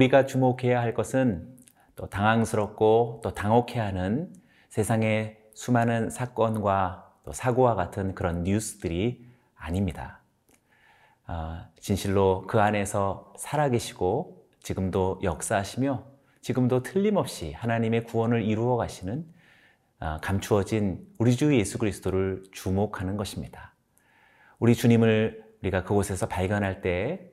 우리가 주목해야 할 것은 또 당황스럽고 또 당혹해 하는 세상의 수많은 사건과 또 사고와 같은 그런 뉴스들이 아닙니다. 아, 진실로 그 안에서 살아계시고 지금도 역사하시며 지금도 틀림없이 하나님의 구원을 이루어 가시는 아, 감추어진 우리 주 예수 그리스도를 주목하는 것입니다. 우리 주님을 우리가 그곳에서 발견할 때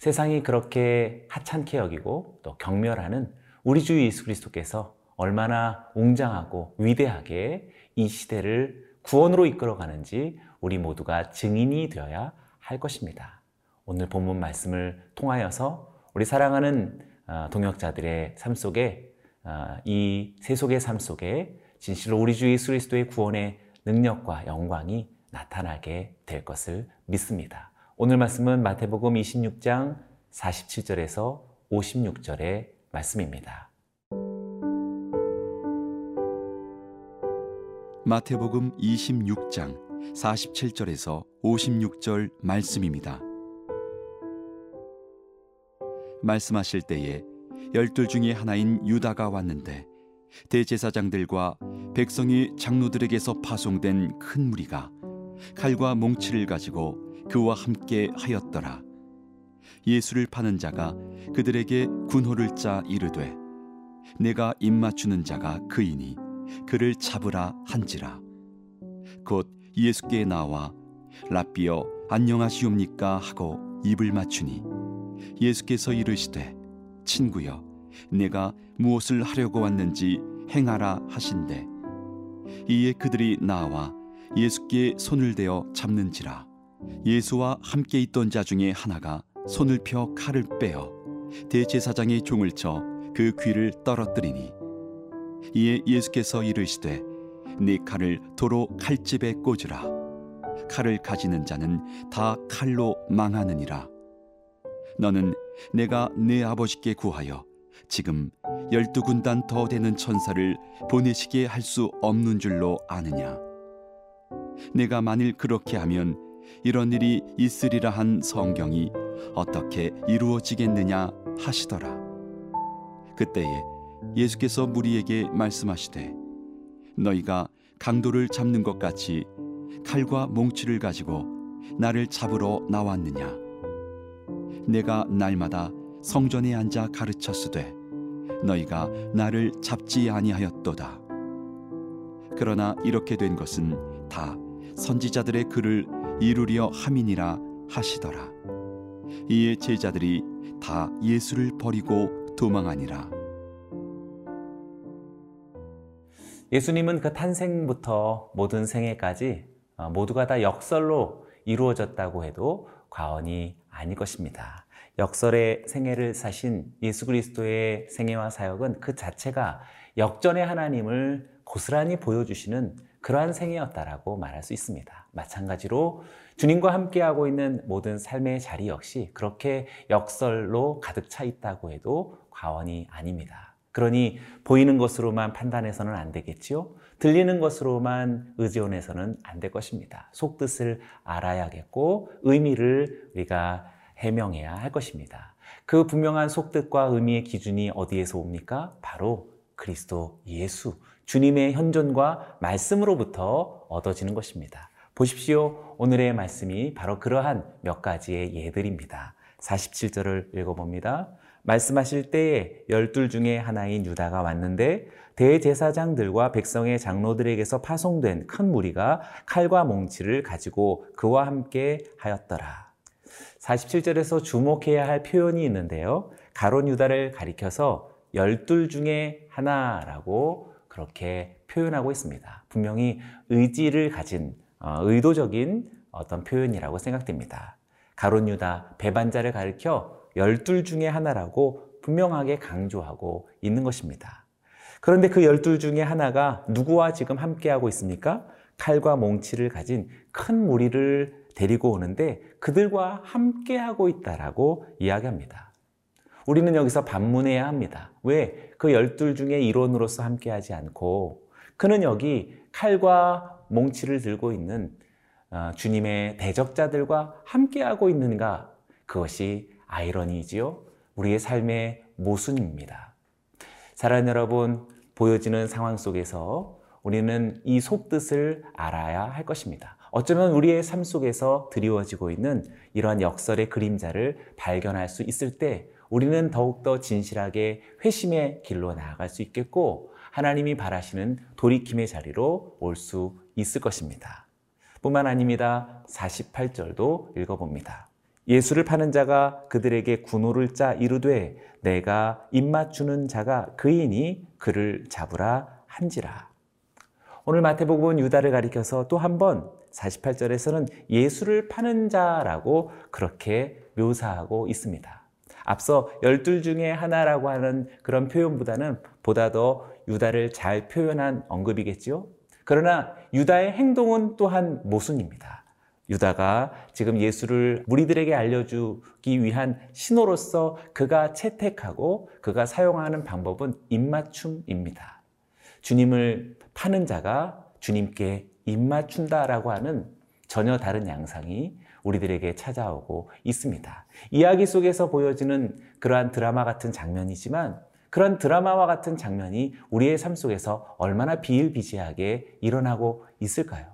세상이 그렇게 하찮게 여기고 또 경멸하는 우리 주 예수 그리스도께서 얼마나 웅장하고 위대하게 이 시대를 구원으로 이끌어 가는지 우리 모두가 증인이 되어야 할 것입니다. 오늘 본문 말씀을 통하여서 우리 사랑하는 어, 동역자들의 삶 속에 어, 이 세속의 삶 속에 진실로 우리 주 예수 그리스도의 구원의 능력과 영광이 나타나게 될 것을 믿습니다. 오늘 말씀은 마태복음 26장 47절에서 56절의 말씀입니다. 마태복음 26장 47절에서 56절 말씀입니다. 말씀하실 때에 열둘 중에 하나인 유다가 왔는데 대제사장들과 백성이 장로들에게서 파송된 큰 무리가 칼과 몽치를 가지고 그와 함께 하였더라. 예수를 파는 자가 그들에게 군호를 짜 이르되 내가 입 맞추는 자가 그이니 그를 잡으라 한지라. 곧 예수께 나와 라비어 안녕하시옵니까 하고 입을 맞추니 예수께서 이르시되 친구여 내가 무엇을 하려고 왔는지 행하라 하신대 이에 그들이 나와 예수께 손을 대어 잡는지라 예수와 함께 있던 자 중에 하나가 손을 펴 칼을 빼어 대제사장의 종을 쳐 그 귀를 떨어뜨리니 이에 예수께서 이르시되 네 칼을 도로 칼집에 꽂으라. 칼을 가지는 자는 다 칼로 망하느니라. 너는 내가 내 아버지께 구하여 지금 열두 군단 더 되는 천사를 보내시게 할 수 없는 줄로 아느냐? 내가 만일 그렇게 하면 이런 일이 있으리라 한 성경이 어떻게 이루어지겠느냐 하시더라. 그때에 예수께서 무리에게 말씀하시되 너희가 강도를 잡는 것 같이 칼과 몽치를 가지고 나를 잡으러 나왔느냐? 내가 날마다 성전에 앉아 가르쳤으되 너희가 나를 잡지 아니하였도다. 그러나 이렇게 된 것은 다 선지자들의 글을 이루려 함이니라 하시더라 이에 제자들이 다 예수를 버리고 도망하니라 예수님은 그 탄생부터 모든 생애까지 어, 모두가 다 역설로 이루어졌다고 해도 과언이 아닐 것입니다. 역설의 생애를 사신 예수 그리스도의 생애와 사역은 그 자체가 역전의 하나님을 고스란히 보여주시는 그러한 생애였다라고 말할 수 있습니다. 마찬가지로 주님과 함께하고 있는 모든 삶의 자리 역시 그렇게 역설로 가득 차 있다고 해도 과언이 아닙니다. 그러니 보이는 것으로만 판단해서는 안 되겠지요. 들리는 것으로만 의지원해서는 안 될 것입니다. 속뜻을 알아야겠고 의미를 우리가 해명해야 할 것입니다. 그 분명한 속뜻과 의미의 기준이 어디에서 옵니까? 바로 그리스도 예수, 주님의 현존과 말씀으로부터 얻어지는 것입니다. 보십시오. 오늘의 말씀이 바로 그러한 몇 가지의 예들입니다. 47절을 읽어봅니다. 말씀하실 때에 열둘 중에 하나인 유다가 왔는데 대제사장들과 백성의 장로들에게서 파송된 큰 무리가 칼과 몽치를 가지고 그와 함께 하였더라. 47절에서 주목해야 할 표현이 있는데요. 가론 유다를 가리켜서 열둘 중에 하나라고 그렇게 표현하고 있습니다. 분명히 의지를 가진 어, 의도적인 어떤 표현이라고 생각됩니다. 가론 유다 배반자를 가리켜 열둘 중에 하나라고 분명하게 강조하고 있는 것입니다. 그런데 그 열둘 중에 하나가 누구와 지금 함께하고 있습니까? 칼과 몽치를 가진 큰 무리를 데리고 오는데 그들과 함께하고 있다라고 이야기합니다. 우리는 여기서 반문해야 합니다. 왜? 그 열둘 중에 일원으로서 함께하지 않고 그는 여기 칼과 몽치를 들고 있는 어, 주님의 대적자들과 함께하고 있는가? 그것이 아이러니지요. 우리의 삶의 모순입니다. 사랑 여러분, 보여지는 상황 속에서 우리는 이 속뜻을 알아야 할 것입니다. 어쩌면 우리의 삶 속에서 드리워지고 있는 이러한 역설의 그림자를 발견할 수 있을 때 우리는 더욱더 진실하게 회심의 길로 나아갈 수 있겠고 하나님이 바라시는 돌이킴의 자리로 올 수 있을 것입니다. 뿐만 아닙니다. 48절도 읽어봅니다. 예수를 파는 자가 그들에게 군호를 짜 이르되 내가 입맞추는 자가 그이니 그를 잡으라 한지라. 오늘 마태복음은 유다를 가리켜서 또 한 번 48절에서는 예수를 파는 자라고 그렇게 묘사하고 있습니다. 앞서 열둘 중에 하나라고 하는 그런 표현보다는 보다 더 유다를 잘 표현한 언급이겠지요. 그러나 유다의 행동은 또한 모순입니다. 유다가 지금 예수를 무리들에게 알려주기 위한 신호로서 그가 채택하고 그가 사용하는 방법은 입맞춤입니다. 주님을 파는 자가 주님께 입맞춘다라고 하는 전혀 다른 양상이 우리들에게 찾아오고 있습니다. 이야기 속에서 보여지는 그러한 드라마 같은 장면이지만 그런 드라마와 같은 장면이 우리의 삶 속에서 얼마나 비일비재하게 일어나고 있을까요?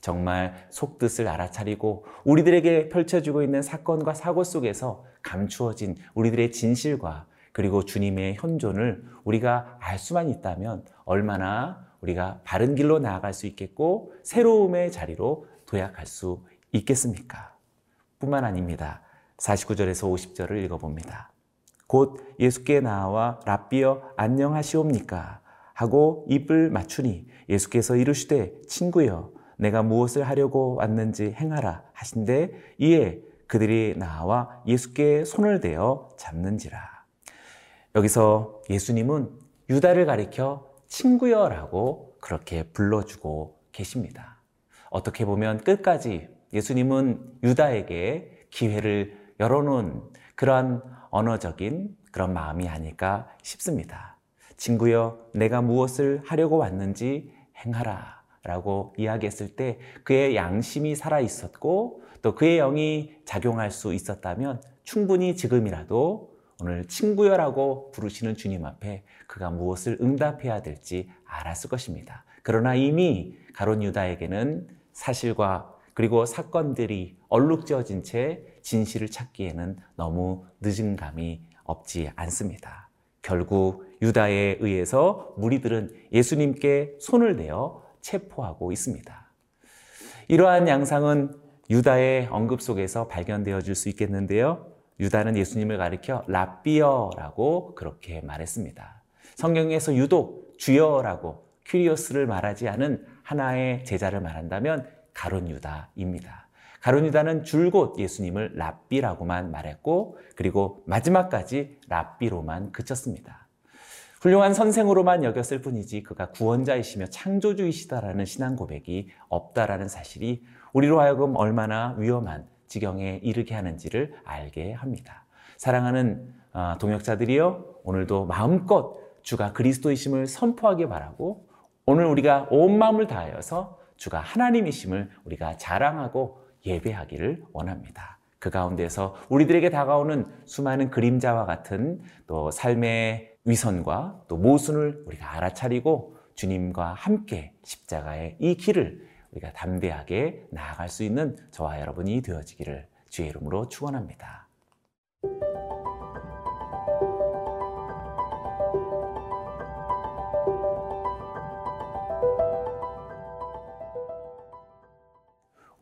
정말 속뜻을 알아차리고 우리들에게 펼쳐지고 있는 사건과 사고 속에서 감추어진 우리들의 진실과 그리고 주님의 현존을 우리가 알 수만 있다면 얼마나 우리가 바른 길로 나아갈 수 있겠고 새로움의 자리로 도약할 수 있겠습니까? 뿐만 아닙니다. 49절에서 50절을 읽어봅니다. 곧 예수께 나와 랍비여 안녕하시옵니까? 하고 입을 맞추니 예수께서 이르시되 친구여 내가 무엇을 하려고 왔는지 행하라 하신데 이에 그들이 나와 예수께 손을 대어 잡는지라. 여기서 예수님은 유다를 가리켜 친구여라고 그렇게 불러주고 계십니다. 어떻게 보면 끝까지 예수님은 유다에게 기회를 열어놓은 그러한 언어적인 그런 마음이 아닐까 싶습니다. 친구여, 내가 무엇을 하려고 왔는지 행하라. 라고 이야기했을 때 그의 양심이 살아 있었고 또 그의 영이 작용할 수 있었다면 충분히 지금이라도 오늘 친구여라고 부르시는 주님 앞에 그가 무엇을 응답해야 될지 알았을 것입니다. 그러나 이미 가론 유다에게는 사실과 그리고 사건들이 얼룩져진 채 진실을 찾기에는 너무 늦은 감이 없지 않습니다. 결국 유다에 의해서 무리들은 예수님께 손을 내어 체포하고 있습니다. 이러한 양상은 유다의 언급 속에서 발견되어 줄 수 있겠는데요. 유다는 예수님을 가리켜 랍비어라고 그렇게 말했습니다. 성경에서 유독 주여라고 큐리오스를 말하지 않은 하나의 제자를 말한다면 가론 유다입니다. 가론 유다는 줄곧 예수님을 랍비라고만 말했고 그리고 마지막까지 랍비로만 그쳤습니다. 훌륭한 선생으로만 여겼을 뿐이지 그가 구원자이시며 창조주이시다라는 신앙 고백이 없다라는 사실이 우리로 하여금 얼마나 위험한 지경에 이르게 하는지를 알게 합니다. 사랑하는 어, 동역자들이여 오늘도 마음껏 주가 그리스도이심을 선포하기 바라고 오늘 우리가 온 마음을 다하여서 주가 하나님이심을 우리가 자랑하고 예배하기를 원합니다. 그 가운데서 우리들에게 다가오는 수많은 그림자와 같은 또 삶의 위선과 또 모순을 우리가 알아차리고 주님과 함께 십자가의 이 길을 우리가 담대하게 나아갈 수 있는 저와 여러분이 되어지기를 주의 이름으로 축원합니다.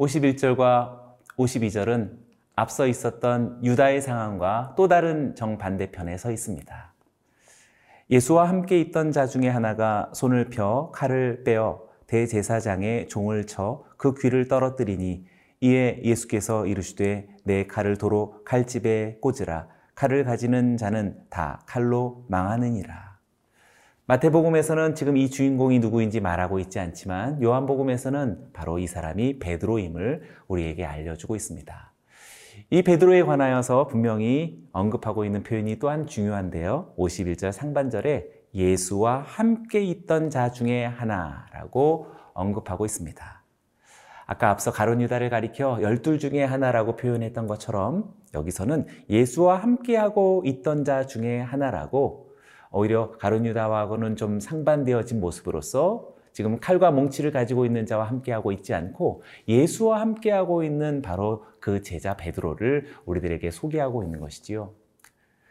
(51절과) 52절은 앞서 있었던 유다의 상황과 또 다른 정반대편에 서 있습니다. 예수와 함께 있던 자 중에 하나가 손을 펴 칼을 빼어 대제사장의 종을 쳐 그 귀를 떨어뜨리니 이에 예수께서 이르시되 내 칼을 도로 칼집에 꽂으라 칼을 가지는 자는 다 칼로 망하느니라. 마태복음에서는 지금 이 주인공이 누구인지 말하고 있지 않지만 요한복음에서는 바로 이 사람이 베드로임을 우리에게 알려주고 있습니다. 이 베드로에 관하여서 분명히 언급하고 있는 표현이 또한 중요한데요. 51절 상반절에 예수와 함께 있던 자 중에 하나라고 언급하고 있습니다. 아까 앞서 가론 유다를 가리켜 열둘 중에 하나라고 표현했던 것처럼 여기서는 예수와 함께하고 있던 자 중에 하나라고 오히려 가론 유다와는 좀 상반되어진 모습으로서 지금 칼과 몽치를 가지고 있는 자와 함께하고 있지 않고 예수와 함께하고 있는 바로 그 제자 베드로를 우리들에게 소개하고 있는 것이지요.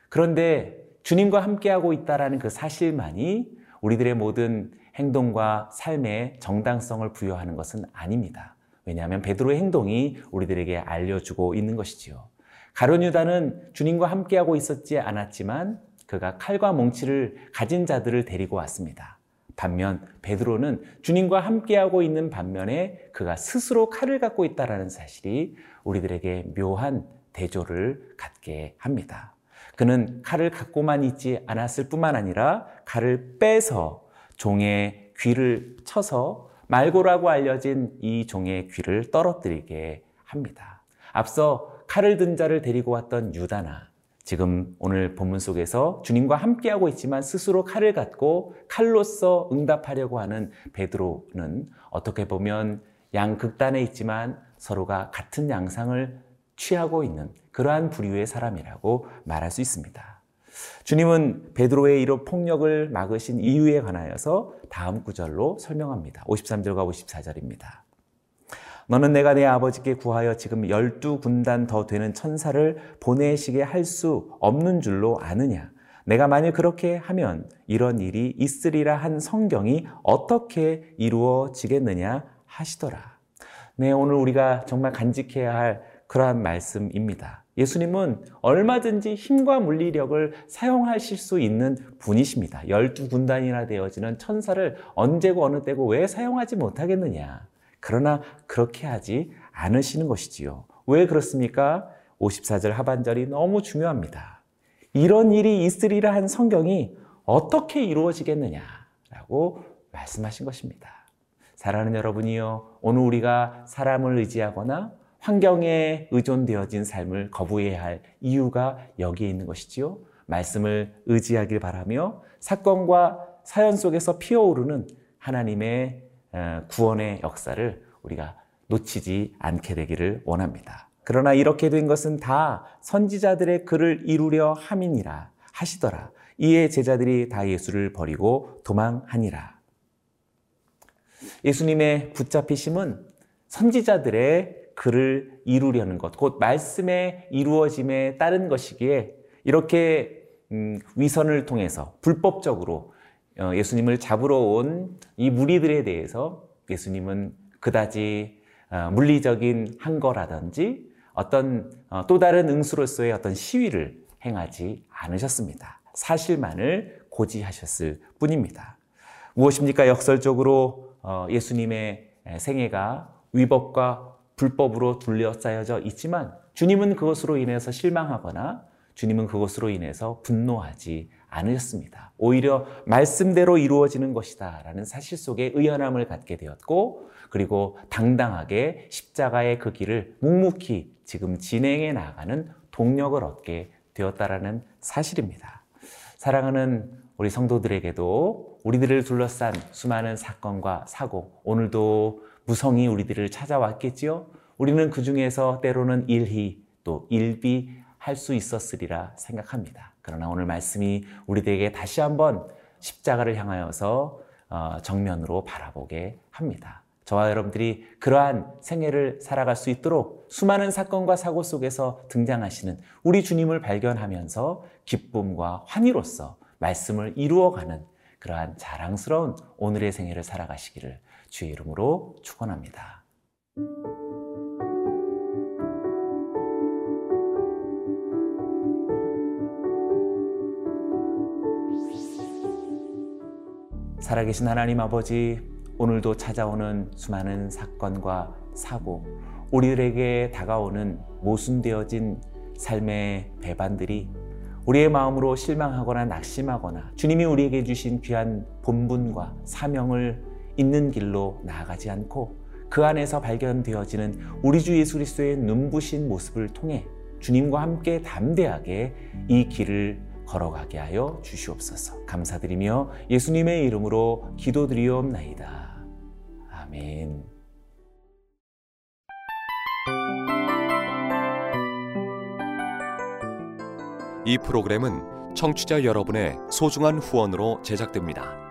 그런데 주님과 함께하고 있다라는 그 사실만이 우리들의 모든 행동과 삶의 정당성을 부여하는 것은 아닙니다. 왜냐하면 베드로의 행동이 우리들에게 알려주고 있는 것이지요. 가론 유다는 주님과 함께하고 있었지 않았지만 그가 칼과 몽치를 가진 자들을 데리고 왔습니다. 반면 베드로는 주님과 함께하고 있는 반면에 그가 스스로 칼을 갖고 있다라는 사실이 우리들에게 묘한 대조를 갖게 합니다. 그는 칼을 갖고만 있지 않았을 뿐만 아니라 칼을 빼서 종의 귀를 쳐서 말고라고 알려진 이 종의 귀를 떨어뜨리게 합니다. 앞서 칼을 든 자를 데리고 왔던 유다나 지금 오늘 본문 속에서 주님과 함께하고 있지만 스스로 칼을 갖고 칼로서 응답하려고 하는 베드로는 어떻게 보면 양 극단에 있지만 서로가 같은 양상을 취하고 있는 그러한 부류의 사람이라고 말할 수 있습니다. 주님은 베드로의 이로 폭력을 막으신 이유에 관하여서 다음 구절로 설명합니다. 53절과 54절입니다. 너는 내가 내 아버지께 구하여 지금 열두 군단 더 되는 천사를 보내시게 할 수 없는 줄로 아느냐? 내가 만일 그렇게 하면 이런 일이 있으리라 한 성경이 어떻게 이루어지겠느냐 하시더라. 네, 오늘 우리가 정말 간직해야 할 그러한 말씀입니다. 예수님은 얼마든지 힘과 물리력을 사용하실 수 있는 분이십니다. 열두 군단이나 되어지는 천사를 언제고 어느 때고 왜 사용하지 못하겠느냐? 그러나 그렇게 하지 않으시는 것이지요. 왜 그렇습니까? 54절 하반절이 너무 중요합니다. 이런 일이 있으리라 한 성경이 어떻게 이루어지겠느냐라고 말씀하신 것입니다. 사랑하는 여러분이요. 오늘 우리가 사람을 의지하거나 환경에 의존되어진 삶을 거부해야 할 이유가 여기에 있는 것이지요. 말씀을 의지하길 바라며 사건과 사연 속에서 피어오르는 하나님의 어, 구원의 역사를 우리가 놓치지 않게 되기를 원합니다. 그러나 이렇게 된 것은 다 선지자들의 글을 이루려 함이니라 하시더라. 이에 제자들이 다 예수를 버리고 도망하니라. 예수님의 붙잡히심은 선지자들의 글을 이루려는 것, 곧 말씀의 이루어짐에 따른 것이기에 이렇게 음, 위선을 통해서 불법적으로 어, 예수님을 잡으러 온 이 무리들에 대해서 예수님은 그다지 어, 물리적인 항거라든지 어떤 어, 또 다른 응수로서의 어떤 시위를 행하지 않으셨습니다. 사실만을 고지하셨을 뿐입니다. 무엇입니까? 역설적으로 예수님의 생애가 위법과 불법으로 둘러싸여져 있지만 주님은 그것으로 인해서 실망하거나 주님은 그것으로 인해서 분노하지 않으셨습니다. 오히려 말씀대로 이루어지는 것이다 라는 사실 속에 의연함을 갖게 되었고 그리고 당당하게 십자가의 그 길을 묵묵히 지금 진행해 나가는 동력을 얻게 되었다라는 사실입니다. 사랑하는 우리 성도들에게도 우리들을 둘러싼 수많은 사건과 사고, 오늘도 무성이 우리들을 찾아왔겠지요? 우리는 그 중에서 때로는 일희 또 일비 할 수 있었으리라 생각합니다. 그러나 오늘 말씀이 우리들에게 다시 한번 십자가를 향하여서 어, 정면으로 바라보게 합니다. 저와 여러분들이 그러한 생애를 살아갈 수 있도록 수많은 사건과 사고 속에서 등장하시는 우리 주님을 발견하면서 기쁨과 환희로서 말씀을 이루어가는 그러한 자랑스러운 오늘의 생애를 살아가시기를 주의 이름으로 축원합니다. 살아계신 하나님 아버지, 오늘도 찾아오는 수많은 사건과 사고, 우리들에게 다가오는 모순되어진 삶의 배반들이 우리의 마음으로 실망하거나 낙심하거나 주님이 우리에게 주신 귀한 본분과 사명을 있는 길로 나아가지 않고 그 안에서 발견되어지는 우리 주 예수 그리스도의 눈부신 모습을 통해 주님과 함께 담대하게 이 길을 걸어가게 하여 주시옵소서. 감사드리며 예수님의 이름으로 기도드리옵나이다. 아멘. 이 프로그램은 청취자 여러분의 소중한 후원으로 제작됩니다.